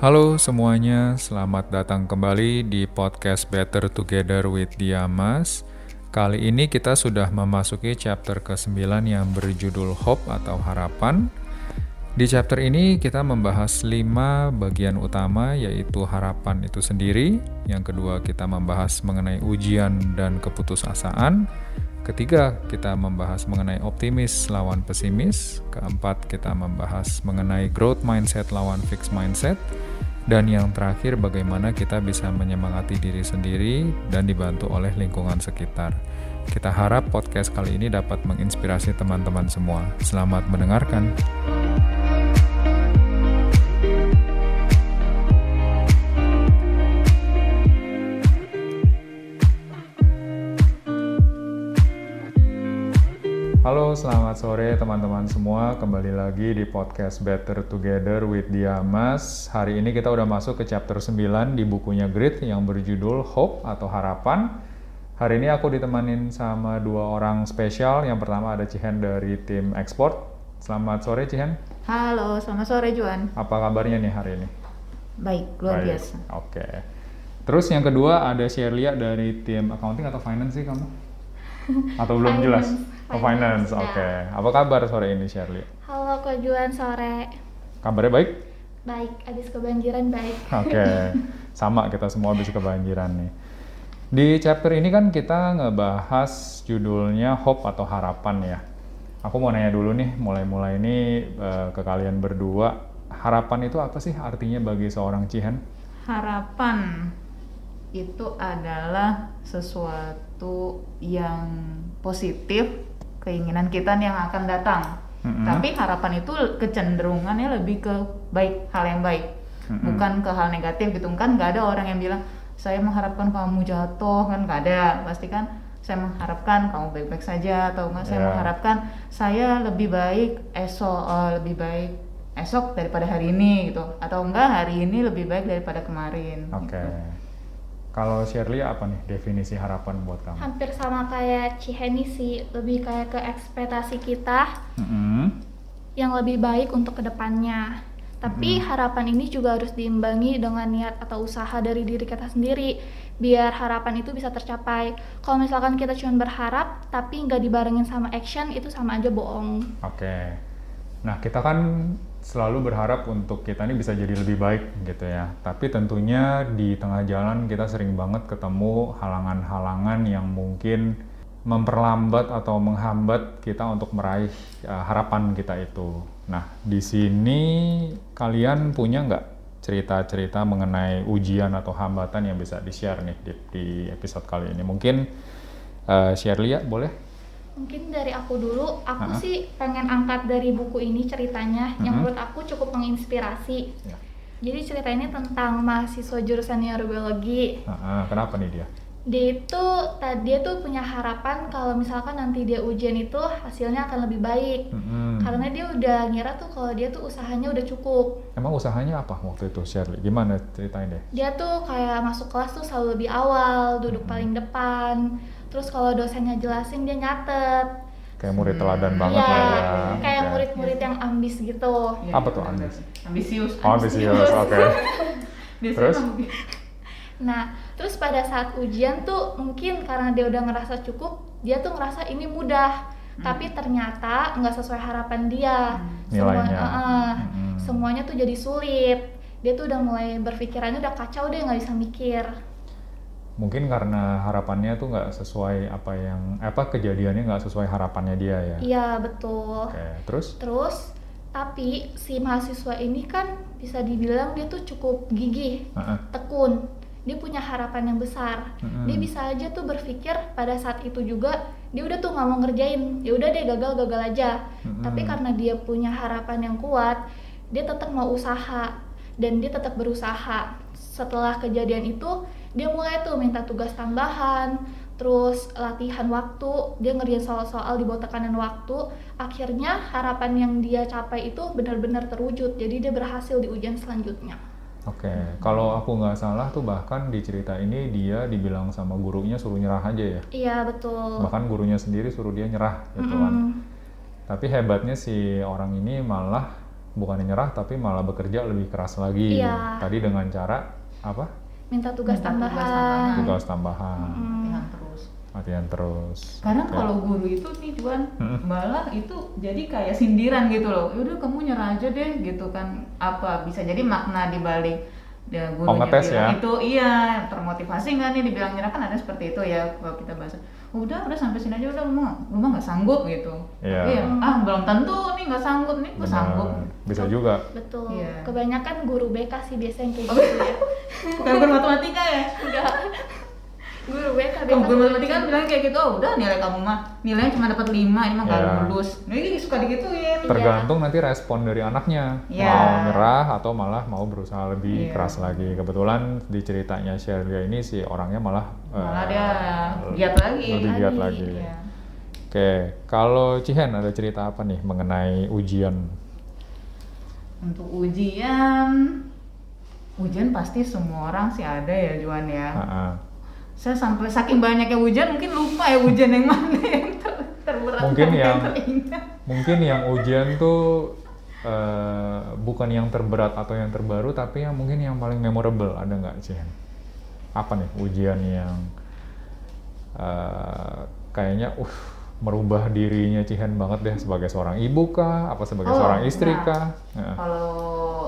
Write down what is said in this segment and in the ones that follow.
Halo semuanya, selamat datang kembali di podcast Better Together with Diamas. Kali ini kita sudah memasuki chapter ke-9 yang berjudul Hope atau Harapan. Di chapter ini kita membahas 5 bagian utama yaitu harapan itu sendiri. Yang kedua kita membahas mengenai ujian dan keputusasaan. Ketiga, kita membahas mengenai optimis lawan pesimis. Keempat, kita membahas mengenai growth mindset lawan fixed mindset. Dan yang terakhir, bagaimana kita bisa menyemangati diri sendiri dan dibantu oleh lingkungan sekitar. Kita harap podcast kali ini dapat menginspirasi teman-teman semua. Selamat mendengarkan. Halo, selamat sore teman-teman semua. Kembali lagi di podcast Better Together with Diamas. Hari ini kita udah masuk ke chapter 9 di bukunya Grit yang berjudul Hope atau Harapan. Hari ini aku ditemanin sama dua orang spesial. Yang pertama ada Cihen dari tim Export. Selamat sore Cihen. Halo, selamat sore Juan. Apa kabarnya nih hari ini? Baik, luar Baik. biasa. Oke. Terus yang kedua ada Sherlia dari tim accounting atau finance sih kamu? Atau belum Finance. Oh, finance. Finance, Oke. ya. Apa kabar sore ini Sherlia? Halo Kak Juan sore. Kabarnya baik? Baik, habis kebanjiran baik. Oke, sama kita semua habis kebanjiran nih. Di chapter ini kan kita ngebahas judulnya Hope atau Harapan ya. Aku mau nanya dulu nih, mulai-mulai ini eh, ke kalian berdua, harapan itu apa sih artinya bagi seorang Cihan? Harapan itu adalah sesuatu yang positif, keinginan kita yang akan datang. Mm-mm. Tapi harapan itu kecenderungannya lebih ke baik, hal yang baik, Mm-mm. bukan ke hal negatif gitu. Kan nggak ada orang yang bilang saya mengharapkan kamu jatuh kan nggak ada. Pasti kan saya mengharapkan kamu baik-baik saja atau enggak saya Ya. mengharapkan saya lebih baik esok eh, lebih baik esok daripada hari ini gitu atau enggak hari ini lebih baik daripada kemarin Oke. gitu. Kalau Shirley apa nih definisi harapan buat kamu? Hampir sama kayak Ciheni sih, lebih kayak ke ekspektasi kita Mm-mm. yang lebih baik untuk ke depannya. Tapi harapan ini juga harus diimbangi dengan niat atau usaha dari diri kita sendiri, biar harapan itu bisa tercapai. Kalau misalkan kita cuma berharap, tapi nggak dibarengin sama action, itu sama aja bohong. Oke. Nah, kita kan selalu berharap untuk kita ini bisa jadi lebih baik gitu ya. Tapi tentunya di tengah jalan kita sering banget ketemu halangan-halangan yang mungkin memperlambat atau menghambat kita untuk meraih uh, harapan kita itu. Nah, di sini kalian punya nggak cerita-cerita mengenai ujian atau hambatan yang bisa di-share nih di, di episode kali ini? Mungkin uh, share Lia, boleh? Mungkin dari aku dulu, aku sih pengen angkat dari buku ini ceritanya yang Mhm. menurut aku cukup menginspirasi. Ya. Jadi cerita ini tentang mahasiswa jurusan neurobiologi. Ah, ah, kenapa nih dia? Dia itu tadi dia tuh punya harapan kalau misalkan nanti dia ujian itu hasilnya akan lebih baik. Mm-mm. Karena dia udah ngira tuh kalau dia tuh usahanya udah cukup. Emang usahanya apa waktu itu, Shirley? Gimana ceritain deh? Dia tuh kayak masuk kelas tuh selalu lebih awal, duduk Mhm. paling depan. Terus kalau dosennya jelasin dia nyatet. Kayak murid Hmm. teladan banget Iya, lah ya. kayak murid-murid yang ambis gitu. Ya, Apa tuh benar. ambis? ambisius Oh, ambisius, oke. Biasanya Terus? begitu. Nah, terus pada saat ujian tuh mungkin karena dia udah ngerasa cukup, dia tuh ngerasa ini mudah. Hmm. Tapi ternyata nggak sesuai harapan dia. Hmm. Semua- Nilainya. eh, Mm-mm. semuanya tuh jadi sulit. Dia tuh udah mulai berpikirannya udah kacau deh nggak bisa mikir. Mungkin karena harapannya tuh nggak sesuai apa yang apa kejadiannya nggak sesuai harapannya dia ya. Iya betul. Oke, terus? Terus tapi si mahasiswa ini kan bisa dibilang dia tuh cukup gigih, Heeh. tekun. Dia punya harapan yang besar. Mm-mm. Dia bisa aja tuh berpikir pada saat itu juga dia udah tuh nggak mau ngerjain. Ya udah deh gagal-gagal aja. Mm-mm. Tapi karena dia punya harapan yang kuat, dia tetap mau usaha dan dia tetap berusaha. Setelah kejadian itu, dia mulai tuh minta tugas tambahan, terus latihan waktu, dia ngerjain soal-soal di bawah tekanan waktu. Akhirnya harapan yang dia capai itu benar-benar terwujud. Jadi dia berhasil di ujian selanjutnya. Oke, kalau aku nggak salah tuh bahkan di cerita ini dia dibilang sama gurunya suruh nyerah aja ya. Iya betul. Bahkan gurunya sendiri suruh dia nyerah gitu kan. Mm-mm. Tapi hebatnya si orang ini malah bukan nyerah tapi malah bekerja lebih keras lagi. Iya. Tadi dengan cara apa? Minta tugas Minta tugas tambahan tambahan. Tugas tambahan, latihan terus latihan terus. Kadang Oke. kalau guru itu nih Juan Mm-mm. malah itu jadi kayak sindiran gitu loh. Yaudah kamu nyerah aja deh gitu kan. Apa bisa jadi makna di balik ya, Oh, gurunya ngetes bilang ya? itu iya termotivasi nggak nih dibilang nyerah kan ada seperti itu ya kalau kita bahas. Udah udah sampai sini aja udah lu mah lu mah nggak sanggup gitu. Iya. Iya. Ah belum tentu nih nggak sanggup nih gue sanggup. Bisa juga. betul Iya. kebanyakan guru BK sih biasanya kayak Oh, gitu ya Bukan guru matematika ya? enggak guru BK Oh, biasa guru matematika kan bilang kayak gitu, oh udah nilai kamu mah nilainya cuma dapat 5, ini mah nggak Iya. lulus. Nah ini suka digituin. Tergantung nanti respon dari anaknya. Iya. Mau nyerah atau malah mau berusaha lebih Iya. keras lagi. Kebetulan di ceritanya Shelia ini si orangnya malah Malah eh, dia giat lagi. Lebih giat Lagi, lagi. Iya. Oke, kalau Cihen ada cerita apa nih mengenai ujian? Untuk ujian, ujian pasti semua orang sih ada ya Juan ya. Ha-ha. Saya sampai saking banyaknya ujian mungkin lupa ya ujian yang mana yang ter- terberat Mungkin yang- teringat. Mungkin yang ujian tuh eh, bukan yang terberat atau yang terbaru, tapi yang mungkin yang paling memorable ada nggak Cihen? Apa nih ujian yang eh, kayaknya uh merubah dirinya Cihen banget deh sebagai seorang ibu kah? Apa sebagai Oh, seorang istri nah. kah? Heeh. Kalau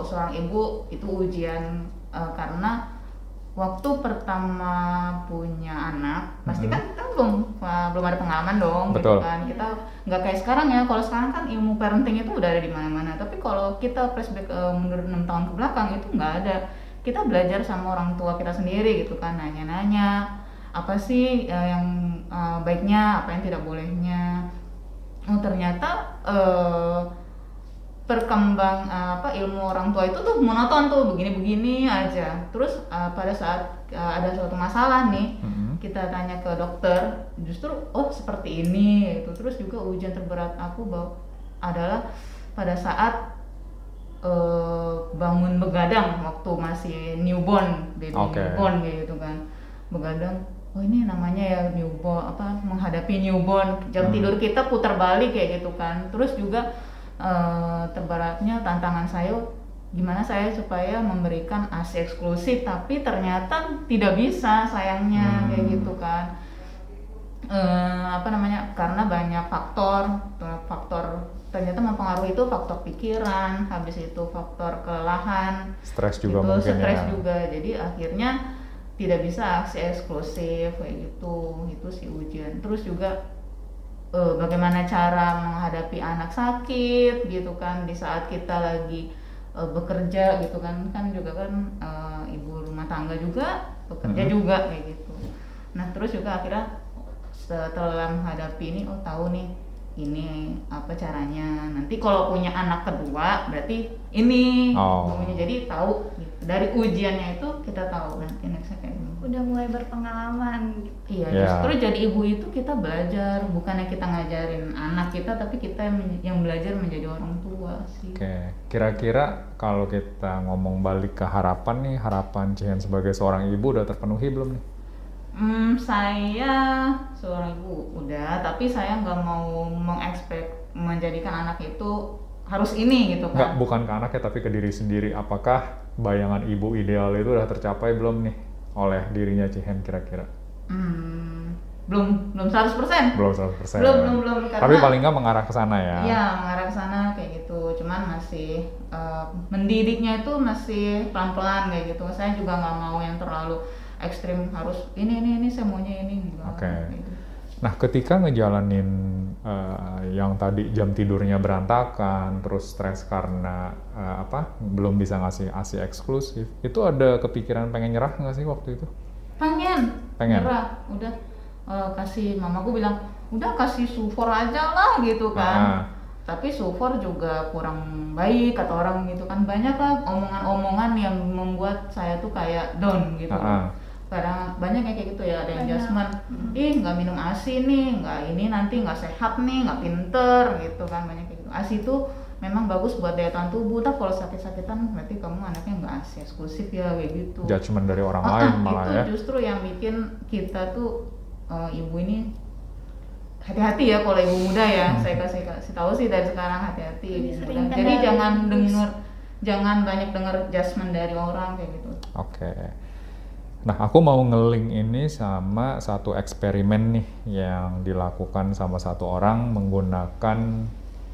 seorang ibu itu ujian eh, karena waktu pertama punya anak pasti Mhm. kan kita belum eh, belum ada pengalaman dong Betul. gitu kan kita nggak kayak sekarang ya kalau sekarang kan ilmu parenting itu udah ada di mana-mana tapi kalau kita flashback eh, mundur enam tahun ke belakang itu nggak ada kita belajar sama orang tua kita sendiri gitu kan nanya-nanya apa sih eh, yang eh, baiknya apa yang tidak bolehnya oh ternyata eh, perkembang eh, apa ilmu orang tua itu tuh monoton tuh begini-begini aja terus eh, pada saat eh, ada suatu masalah nih Mhm. kita tanya ke dokter justru oh seperti ini gitu terus juga ujian terberat aku bahwa adalah pada saat eh, bangun begadang waktu masih newborn baby Oke. newborn kayak gitu kan begadang oh ini namanya ya newborn apa menghadapi newborn jam Hmm. tidur kita putar balik kayak gitu kan terus juga eh, terberatnya tantangan saya gimana saya supaya memberikan ASI eksklusif tapi ternyata tidak bisa sayangnya Hmm. kayak gitu kan Eh, apa namanya karena banyak faktor faktor ternyata mempengaruhi itu faktor pikiran habis itu faktor kelelahan Stres juga itu mungkin stres ya. juga jadi akhirnya tidak bisa aksi eksklusif kayak gitu itu sih ujian terus juga eh, bagaimana cara menghadapi anak sakit gitu kan di saat kita lagi eh, bekerja gitu kan kan juga kan eh, ibu rumah tangga juga bekerja Mhm. juga kayak gitu nah terus juga akhirnya setelah menghadapi ini oh tahu nih ini apa caranya nanti kalau punya anak kedua berarti ini Oh. Pokoknya jadi tahu gitu. dari ujiannya itu kita tahu nanti gimana udah mulai berpengalaman gitu. Iya, Ya. justru jadi ibu itu kita belajar, bukannya kita ngajarin anak kita, tapi kita yang, belajar menjadi orang tua sih. Oke, kira-kira kalau kita ngomong balik ke harapan nih, harapan Cihen sebagai seorang ibu udah terpenuhi belum nih? Hmm, saya seorang ibu udah, tapi saya nggak mau mengekspek menjadikan anak itu harus ini gitu Nggak, kan. bukan ke anaknya tapi ke diri sendiri. Apakah bayangan ibu ideal itu udah tercapai belum nih oleh dirinya Cihen kira-kira? Hmm, belum belum 100%. Belum 100%. Belum, belum, belum, karena- Tapi paling nggak mengarah ke sana ya. Iya, mengarah ke sana kayak gitu. Cuman masih eh, mendidiknya itu masih pelan-pelan kayak gitu. Saya juga nggak mau yang terlalu ekstrim harus ini ini ini saya maunya ini enggak. Oke. kayak gitu. Nah, ketika ngejalanin eh, yang tadi jam tidurnya berantakan, terus stres karena eh, apa? Belum bisa ngasih ASI eksklusif, itu ada kepikiran pengen nyerah nggak sih waktu itu? Pengen. Pengen. Nyerah. Udah eh, kasih mamaku bilang, "Udah kasih sufor aja lah" gitu kan. Ah. Tapi sufor juga kurang baik kata orang gitu kan. Banyak lah omongan-omongan yang membuat saya tuh kayak down gitu. Ah, ah. Kadang banyak yang kayak gitu ya ada yang Banyak. adjustment Mm. ih nggak minum asi nih nggak ini nanti nggak sehat nih nggak pinter gitu kan banyak kayak gitu asi itu memang bagus buat daya tahan tubuh tapi kalau sakit-sakitan berarti kamu anaknya nggak asi eksklusif ya kayak gitu Judgement dari orang Ah, lain ah, malah itu ya. justru yang bikin kita tuh eh, ibu ini hati-hati ya kalau ibu muda ya saya kasih kasih tahu sih dari sekarang hati-hati ibu muda. kena jadi jangan terus. denger jangan banyak dengar judgement dari orang kayak gitu Oke. Nah, aku mau ngeling ini sama satu eksperimen nih yang dilakukan sama satu orang menggunakan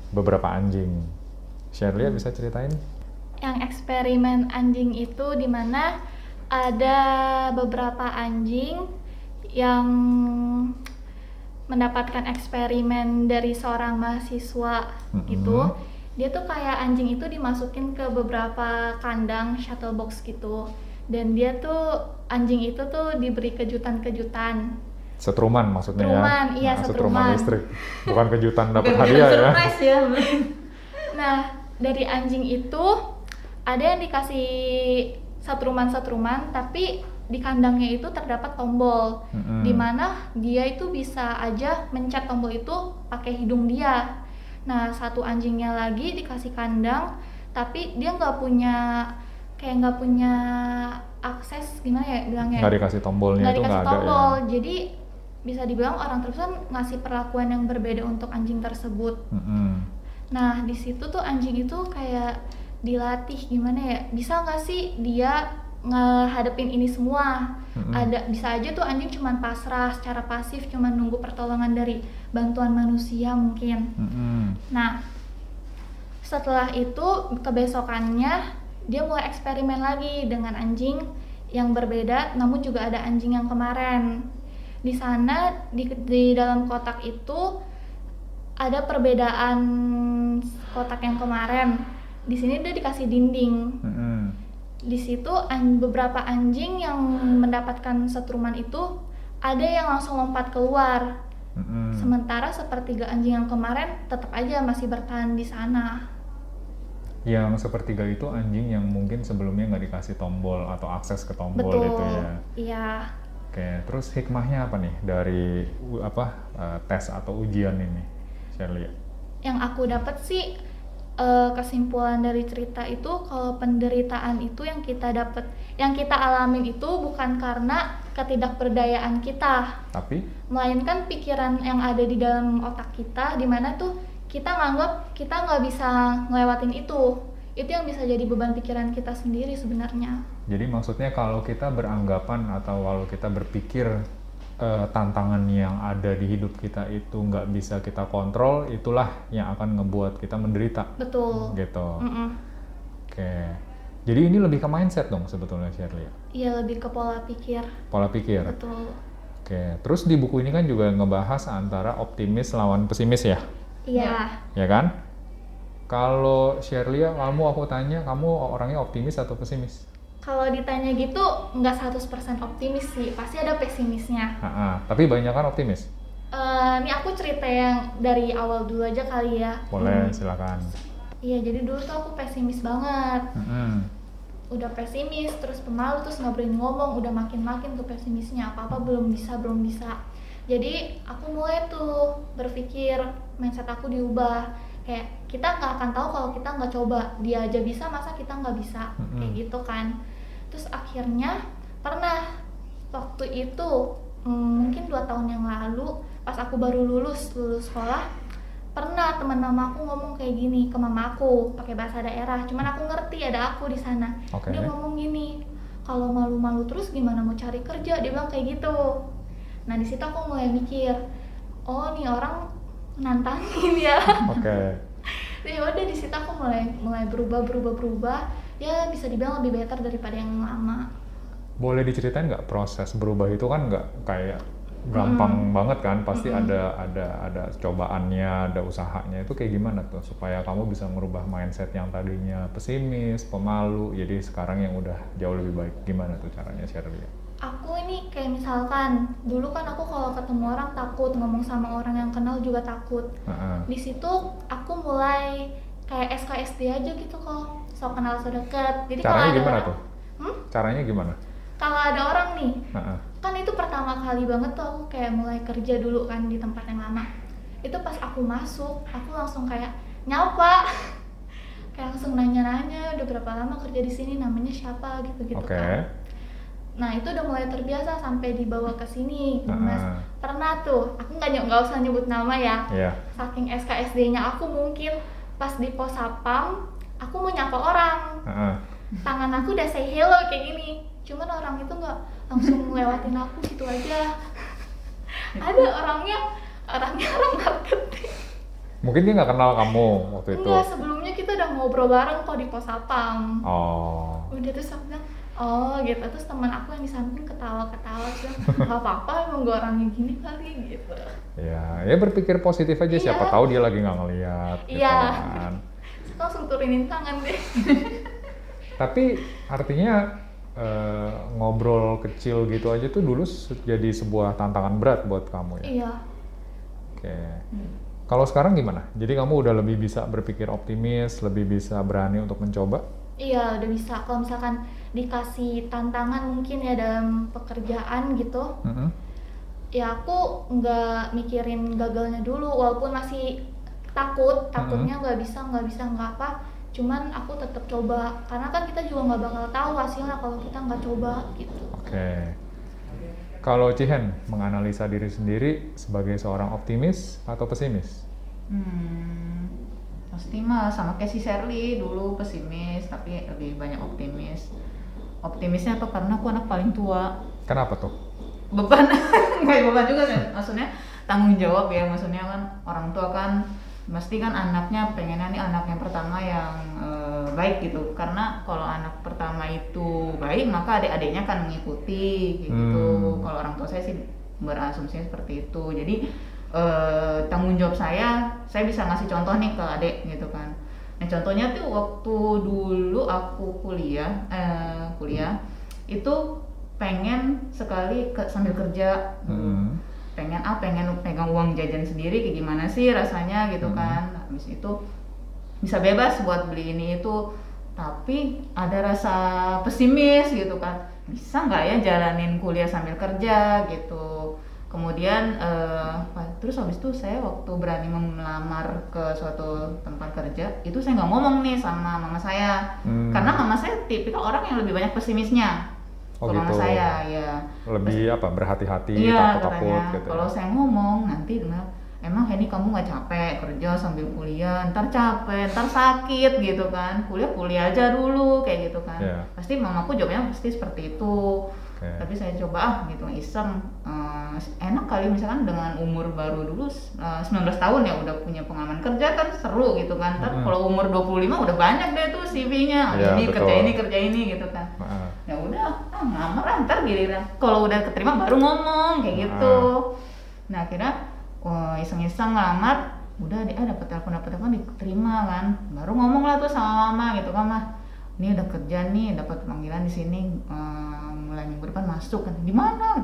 beberapa anjing. Shirley bisa ceritain? yang eksperimen anjing itu di mana ada beberapa anjing yang mendapatkan eksperimen dari seorang mahasiswa Mhm. gitu dia tuh kayak anjing itu dimasukin ke beberapa kandang shuttle box gitu dan dia tuh anjing itu tuh diberi kejutan-kejutan Setruman maksudnya Setruman, ya? iya, Nah, setruman. listrik. Bukan kejutan dapat hadiah ya? ya Nah, dari anjing itu ada yang dikasih setruman-setruman, tapi di kandangnya itu terdapat tombol, Mm-mm. di mana dia itu bisa aja mencet tombol itu pakai hidung dia. Nah, satu anjingnya lagi dikasih kandang, tapi dia nggak punya kayak nggak punya akses gimana ya bilangnya? Nggak dikasih tombolnya Nggak itu dikasih nggak ada tombol, ya? jadi bisa dibilang orang tersebut ngasih perlakuan yang berbeda untuk anjing tersebut. Mm-mm. Nah, di situ tuh anjing itu kayak dilatih gimana ya? Bisa nggak sih dia ngehadepin ini semua? Mm-mm. Ada bisa aja tuh anjing cuman pasrah secara pasif cuman nunggu pertolongan dari bantuan manusia mungkin. Mm-mm. Nah, setelah itu kebesokannya dia mulai eksperimen lagi dengan anjing yang berbeda namun juga ada anjing yang kemarin. Di sana di, di dalam kotak itu ada perbedaan kotak yang kemarin. Di sini dia dikasih dinding. Mm-mm. Di situ an- beberapa anjing yang mendapatkan setruman itu ada yang langsung lompat keluar. Mm-mm. Sementara sepertiga anjing yang kemarin tetap aja masih bertahan di sana. Yang sepertiga itu anjing yang mungkin sebelumnya nggak dikasih tombol atau akses ke tombol Betul. itu ya. Iya. Oke, terus hikmahnya apa nih dari apa eh, tes atau ujian ini, Shirley? Yang aku dapat sih eh, kesimpulan dari cerita itu kalau penderitaan itu yang kita dapat, yang kita alamin itu bukan karena ketidakberdayaan kita, Tapi melainkan pikiran yang ada di dalam otak kita di mana tuh kita nganggap kita nggak bisa ngelewatin itu itu yang bisa jadi beban pikiran kita sendiri sebenarnya jadi maksudnya kalau kita beranggapan atau kalau kita berpikir eh, tantangan yang ada di hidup kita itu nggak bisa kita kontrol, itulah yang akan ngebuat kita menderita, betul gitu. Mm-mm. Oke. Jadi ini lebih ke mindset dong sebetulnya Shirley. iya lebih ke pola pikir Pola pikir. betul Oke. Terus di buku ini kan juga ngebahas antara optimis lawan pesimis ya. Iya ya kan? Kalau Shirley, kamu aku tanya, kamu orangnya optimis atau pesimis? kalau ditanya gitu nggak 100% optimis sih pasti ada pesimisnya Ha-ha, tapi banyak kan optimis. Eh, ini aku cerita yang dari awal dulu aja kali ya Boleh, silakan. iya jadi dulu tuh aku pesimis banget Mm-mm. udah pesimis terus pemalu terus nggak berani ngomong udah makin makin tuh pesimisnya apa apa belum bisa belum bisa jadi aku mulai tuh berpikir mindset aku diubah. Kayak kita nggak akan tahu kalau kita nggak coba. Dia aja bisa masa kita nggak bisa? Mm-mm. kayak gitu kan. Terus akhirnya pernah waktu itu mm, mungkin dua tahun yang lalu pas aku baru lulus lulus sekolah pernah teman mama aku ngomong kayak gini ke mama aku pakai bahasa daerah. Cuman aku ngerti ada aku di sana. Oke. dia ngomong gini kalau malu-malu terus gimana mau cari kerja? Dia bilang kayak gitu nah di situ aku mulai mikir oh nih orang nantangin ya Oke. ya udah di situ aku mulai mulai berubah berubah berubah ya bisa dibilang lebih better daripada yang lama Boleh diceritain nggak proses berubah itu kan nggak kayak gampang banget kan? Pasti ada ada ada cobaannya, ada usahanya. Itu kayak gimana tuh supaya kamu bisa merubah mindset yang tadinya pesimis, pemalu, jadi sekarang yang udah jauh lebih baik. Gimana tuh caranya Shirley? Aku ini kayak misalkan dulu kan aku kalau ketemu orang takut ngomong sama orang yang kenal juga takut Ha-ha. di situ aku mulai kayak SKSD aja gitu kok so kenal so deket jadi kalau Caranya ada gimana orang, tuh? Hmm? Caranya gimana? kalau ada orang nih Ha-ha. kan itu pertama kali banget tuh aku kayak mulai kerja dulu kan di tempat yang lama itu pas aku masuk aku langsung kayak nyapa kayak langsung nanya-nanya udah berapa lama kerja di sini namanya siapa gitu gitu Oke. kan Nah itu udah mulai terbiasa sampai dibawa ke sini, Mas. Ah. Pernah tuh, aku nggak nggak usah nyebut nama ya. Iya. Saking SKSD-nya aku mungkin pas di pos sapam, aku mau nyapa orang, Heeh. tangan aku udah say hello kayak gini. Cuman orang itu nggak langsung ngelewatin aku gitu aja. Ada orangnya, orangnya orang marketing. Mungkin dia nggak kenal kamu waktu itu. Enggak, sebelumnya kita udah ngobrol bareng kok di pos sapam. Oh. Udah terus aku bilang, oh gitu. Terus teman aku yang di samping ketawa-ketawa, bilang, nggak apa-apa emang gue orangnya gini kali gitu. Ya, ya berpikir positif aja. Siapa Iya. tahu dia lagi nggak ngeliat. gitu Iya. kan. Langsung turunin tangan deh. Tapi artinya eh, ngobrol kecil gitu aja tuh dulu jadi sebuah tantangan berat buat kamu ya. iya. Oke. Kalau sekarang gimana? Jadi kamu udah lebih bisa berpikir optimis, lebih bisa berani untuk mencoba? Iya, udah bisa. Kalau misalkan dikasih tantangan mungkin ya dalam pekerjaan gitu, Mm-mm. ya aku nggak mikirin gagalnya dulu, walaupun masih takut, takutnya nggak bisa, nggak bisa, nggak apa. Cuman aku tetap coba, karena kan kita juga nggak bakal tahu hasilnya kalau kita nggak coba gitu. Oke. Kalau Cihen menganalisa diri sendiri sebagai seorang optimis atau pesimis? Hmm, pasti mah sama kayak si Shirley dulu pesimis tapi lebih banyak optimis. Optimisnya tuh karena aku anak paling tua. Kenapa tuh? Beban, nggak beban juga kan? Maksudnya tanggung jawab ya. Maksudnya kan orang tua kan pasti kan anaknya pengennya nih anak yang pertama yang eh, baik gitu. Karena kalau anak pertama itu baik maka adik-adiknya kan mengikuti gitu. Hmm. Kalau orang tua saya sih berasumsi seperti itu. Jadi eh, tanggung jawab saya, saya bisa ngasih contoh nih ke adik gitu kan. Nah contohnya tuh waktu dulu aku kuliah, eh, kuliah itu pengen sekali ke, sambil kerja, Hmm. pengen ah pengen pegang uang jajan sendiri kayak gimana sih rasanya gitu Hmm. kan. Habis itu bisa bebas buat beli ini itu, tapi ada rasa pesimis gitu kan. Bisa nggak ya jalanin kuliah sambil kerja gitu. Kemudian eh, apa- terus habis itu saya waktu berani melamar ke suatu tempat kerja itu saya nggak ngomong nih sama mama saya Hmm. karena mama saya tipikal orang yang lebih banyak pesimisnya. Oh Kalau mama gitu. saya ya Lebih apa? Berhati-hati, Iya takut-takut katanya. gitu. Kalau ya. saya ngomong nanti emang Henny kamu nggak capek kerja sambil kuliah, ntar capek, ntar sakit gitu kan. Kuliah kuliah aja dulu kayak gitu kan. Iya. Pasti mamaku jawabnya pasti seperti itu. Oke. Tapi saya coba ah gitu iseng. Eh, enak kali misalkan dengan umur baru dulu eh, 19 tahun ya udah punya pengalaman kerja kan seru gitu kan. Ntar Mm-mm. kalau umur 25 udah banyak deh tuh CV-nya. Iya, ini kerja betul. ini kerja ini gitu kan Nah, ya udah ah ngamar ntar giliran kalau udah keterima baru ngomong kayak gitu nah akhirnya wah, iseng-iseng ngelamar udah deh ah dapat telepon dapat telepon diterima kan baru ngomong lah tuh sama mama gitu kan mah ini udah kerja nih dapat panggilan di sini eh, mulai minggu depan masuk. Kan di mana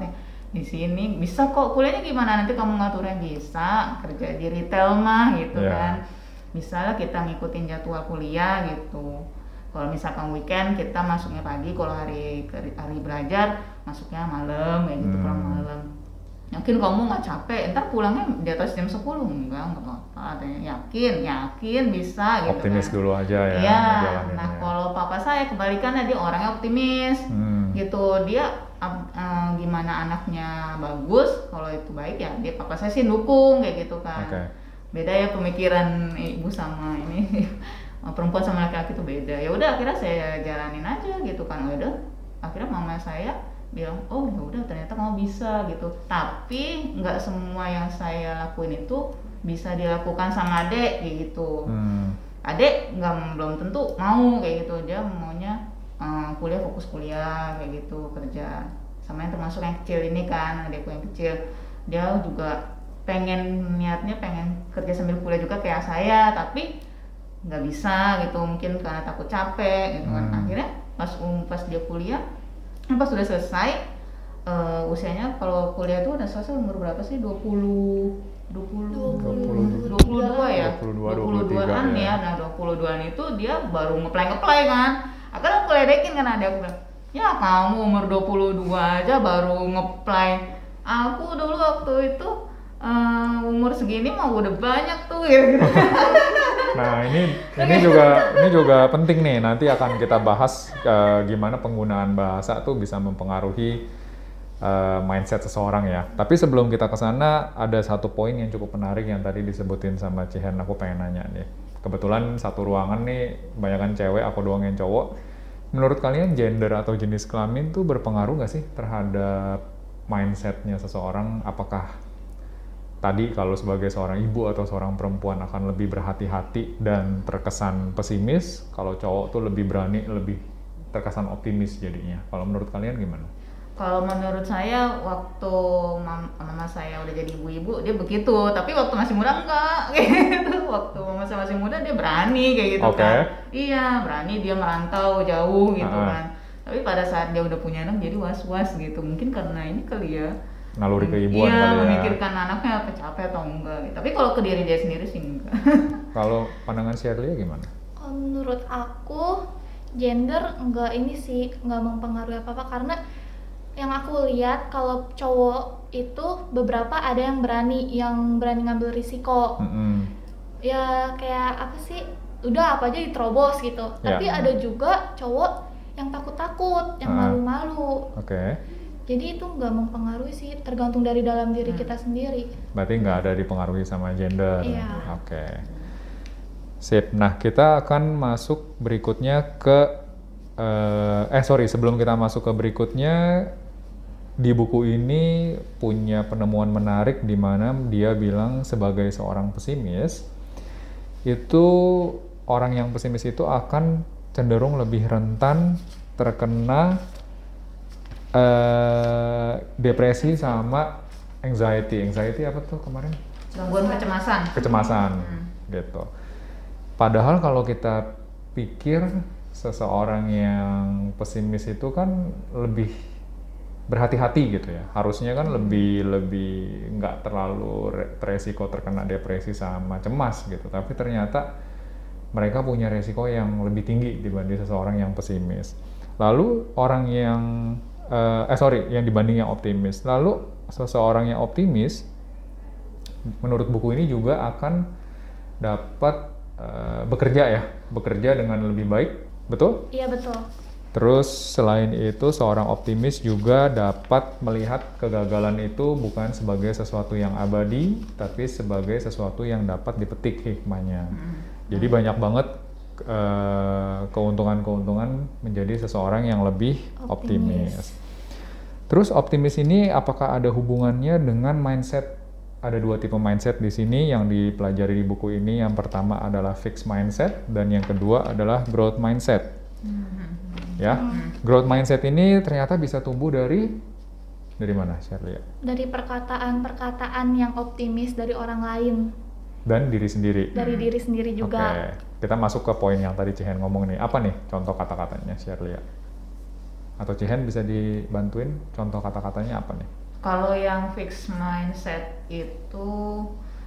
di sini bisa kok. Kuliahnya gimana? Nanti kamu ngaturnya bisa. Kerja di retail mah gitu Iya. kan. Bisa lah kita ngikutin jadwal kuliah gitu. Kalau misalkan weekend kita masuknya pagi. Kalau hari hari belajar masuknya malam kayak gitu Hmm. pulang malam yakin kamu nggak capek ntar pulangnya di atas jam 10 enggak nggak apa-apa yakin yakin bisa gitu optimis kan. dulu aja ya. Iya, ngejalaninnya. nah kalau papa saya kebalikannya dia orangnya optimis Hmm. gitu dia eh, gimana anaknya bagus kalau itu baik ya dia papa saya sih dukung kayak gitu kan Oke. beda ya pemikiran ibu sama ini perempuan sama laki-laki itu beda ya udah akhirnya saya jalanin aja gitu kan Ya udah akhirnya mama saya bilang oh ya udah ternyata kamu bisa gitu. Tapi nggak semua yang saya lakuin itu bisa dilakukan sama adek kayak gitu. Hmm. adek nggak belum tentu mau kayak gitu. Dia maunya eh, kuliah fokus kuliah kayak gitu kerja. Sama yang termasuk yang kecil ini kan adekku yang kecil. Dia juga pengen niatnya pengen kerja sambil kuliah juga kayak saya tapi nggak bisa gitu. Mungkin karena takut capek gitu kan. Hmm. akhirnya pas um, pas dia kuliah pas sudah selesai eh, usianya kalau kuliah tuh udah selesai umur berapa sih? 20 20 22 ya? 22, 22-an 23 ya. ya. nah 22-an itu dia baru ngeplay ngeplay kan. Akhirnya aku ledekin kan ada aku bilang ya kamu umur 22 aja baru ngeplay aku dulu waktu itu eh, umur segini mah udah banyak tuh gitu Nah ini ini juga ini juga penting nih nanti akan kita bahas eh, gimana penggunaan bahasa tuh bisa mempengaruhi eh, mindset seseorang ya. Tapi sebelum kita ke sana ada satu poin yang cukup menarik yang tadi disebutin sama Cihen aku pengen nanya nih. Kebetulan satu ruangan nih banyakan cewek aku doang yang cowok. Menurut kalian gender atau jenis kelamin tuh berpengaruh nggak sih terhadap mindsetnya seseorang? Apakah tadi kalau sebagai seorang ibu atau seorang perempuan akan lebih berhati-hati dan terkesan pesimis, kalau cowok tuh lebih berani, lebih terkesan optimis jadinya. Kalau menurut kalian gimana? Kalau menurut saya waktu mam- mama saya udah jadi ibu-ibu dia begitu, tapi waktu masih muda enggak gitu. Waktu mama saya masih muda dia berani kayak gitu Oke. kan. Iya, berani dia merantau jauh gitu Ah. kan. Tapi pada saat dia udah punya anak jadi was-was gitu. Mungkin karena ini kali ya. Naluri keibuan Iya, kali ya. memikirkan anaknya apa capek atau enggak. gitu. Tapi kalau ke diri dia sendiri sih enggak. Kalau pandangan Shirley gimana? Kalau menurut aku gender nggak ini sih nggak mempengaruhi apa apa karena yang aku lihat kalau cowok itu beberapa ada yang berani yang berani ngambil risiko Mm-mm. ya kayak apa sih udah apa aja diterobos gitu Ya. tapi ada juga cowok yang takut-takut yang Ah. malu-malu Oke. Jadi itu nggak mempengaruhi sih tergantung dari dalam diri Hmm. kita sendiri Berarti nggak ada dipengaruhi sama gender. Iya. Oke. Sip. Nah, kita akan masuk berikutnya ke eh, eh sorry, sebelum kita masuk ke berikutnya di buku ini punya penemuan menarik di mana dia bilang sebagai seorang pesimis itu orang yang pesimis itu akan cenderung lebih rentan terkena eh, depresi sama anxiety. Anxiety apa tuh kemarin? Gangguan kecemasan. Kecemasan Hmm. gitu. Padahal kalau kita pikir seseorang yang pesimis itu kan lebih berhati-hati gitu ya. Harusnya kan lebih lebih nggak terlalu re- resiko terkena depresi sama cemas gitu. Tapi ternyata mereka punya resiko yang lebih tinggi dibanding seseorang yang pesimis. Lalu orang yang eh, eh sorry, yang dibanding yang optimis. Lalu seseorang yang optimis menurut buku ini juga akan dapat eh, bekerja ya, bekerja dengan lebih baik, betul? iya betul Terus selain itu seorang optimis juga dapat melihat kegagalan itu bukan sebagai sesuatu yang abadi, tapi sebagai sesuatu yang dapat dipetik hikmahnya. Jadi banyak banget keuntungan-keuntungan menjadi seseorang yang lebih optimis. Optimis. Terus optimis ini apakah ada hubungannya dengan mindset? Ada dua tipe mindset di sini yang dipelajari di buku ini. Yang pertama adalah fixed mindset dan yang kedua adalah growth mindset. Ya, growth mindset ini ternyata bisa tumbuh dari dari mana, Shirley? dari perkataan-perkataan yang optimis dari orang lain Dan diri sendiri. dari diri sendiri juga Oke, kita masuk ke poin yang tadi Cihen ngomong nih. Apa nih contoh kata-katanya, Shirley? Atau Cihen bisa dibantuin contoh kata-katanya apa nih? Kalau yang fixed mindset itu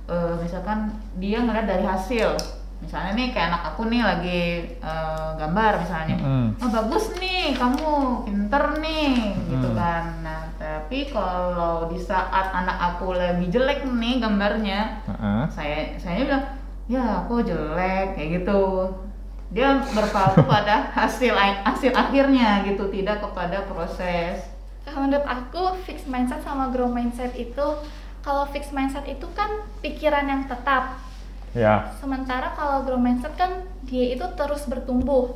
eh, misalkan dia ngeliat dari hasil. Misalnya nih kayak anak aku nih lagi eh, gambar misalnya. Mm-mm. Oh bagus nih, kamu pinter nih, gitu Hmm. kan. Nah tapi kalau di saat anak aku lagi jelek nih gambarnya, Heeh. saya saya bilang ya aku jelek kayak gitu. Dia berpaku pada hasil hasil akhirnya gitu, tidak kepada proses. Kalau menurut aku fixed mindset sama grow mindset itu kalau fixed mindset itu kan pikiran yang tetap Ya, sementara kalau grow mindset kan dia itu terus bertumbuh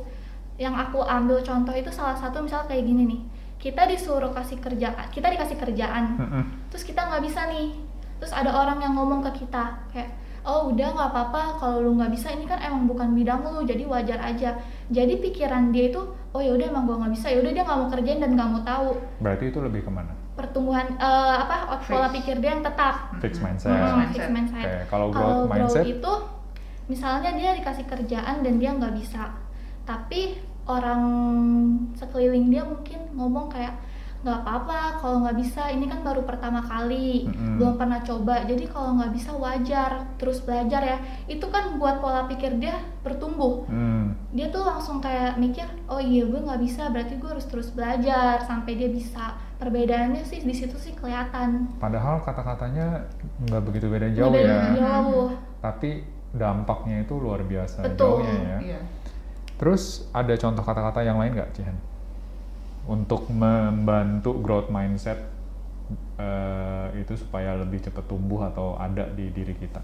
yang aku ambil contoh itu salah satu misal kayak gini nih kita disuruh kasih kerjaan kita dikasih kerjaan Mm-mm. terus kita nggak bisa nih terus ada orang yang ngomong ke kita kayak oh udah nggak apa-apa kalau lu nggak bisa ini kan emang bukan bidang lu jadi wajar aja jadi pikiran dia itu oh ya udah emang gua nggak bisa ya udah dia nggak mau kerjain dan nggak mau tahu berarti itu lebih ke mana? pertumbuhan eh, apa pola Fix. pikir dia yang tetap Fixed Mm-mm. mindset. Hmm, mindset. fixed mindset. Oke, kalau growth grow mindset? itu misalnya dia dikasih kerjaan dan dia nggak bisa tapi orang sekeliling dia mungkin ngomong kayak nggak apa-apa kalau nggak bisa ini kan baru pertama kali Mm-mm. belum pernah coba jadi kalau nggak bisa wajar terus belajar ya itu kan buat pola pikir dia bertumbuh Hmm, dia tuh langsung kayak mikir oh iya gue nggak bisa berarti gue harus terus belajar sampai dia bisa perbedaannya sih di situ sih kelihatan padahal kata-katanya nggak begitu beda jauh beda ya. jauh Tapi dampaknya itu luar biasa Betul. jauhnya ya. Iya. Terus ada contoh kata-kata yang lain nggak, Cihan? Untuk membantu growth mindset eh, itu supaya lebih cepat tumbuh atau ada di diri kita.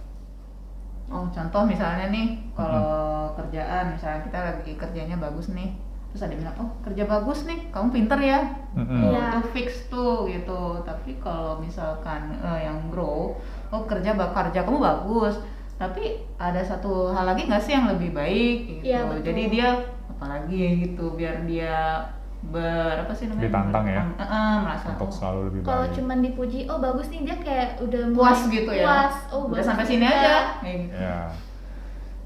Oh, contoh misalnya nih, kalau kerjaan, misalnya kita lagi kerjanya bagus nih, terus ada yang bilang, oh kerja bagus nih, kamu pinter ya, oh, Iya. itu fix tuh gitu. Tapi kalau misalkan eh, yang grow, oh kerja kerja kamu bagus, tapi ada satu hal lagi nggak sih yang lebih baik gitu. Iya, betul. Jadi dia apalagi gitu, biar dia ber apa sih namanya? Ditantang ya? Eh, eh, merasa Untuk oh, selalu lebih Kalau baik. cuman dipuji, oh bagus nih dia kayak udah puas mulai gitu ya. Puas. Oh, Udah bagus sampai sini aja. Kayak gitu. Ya.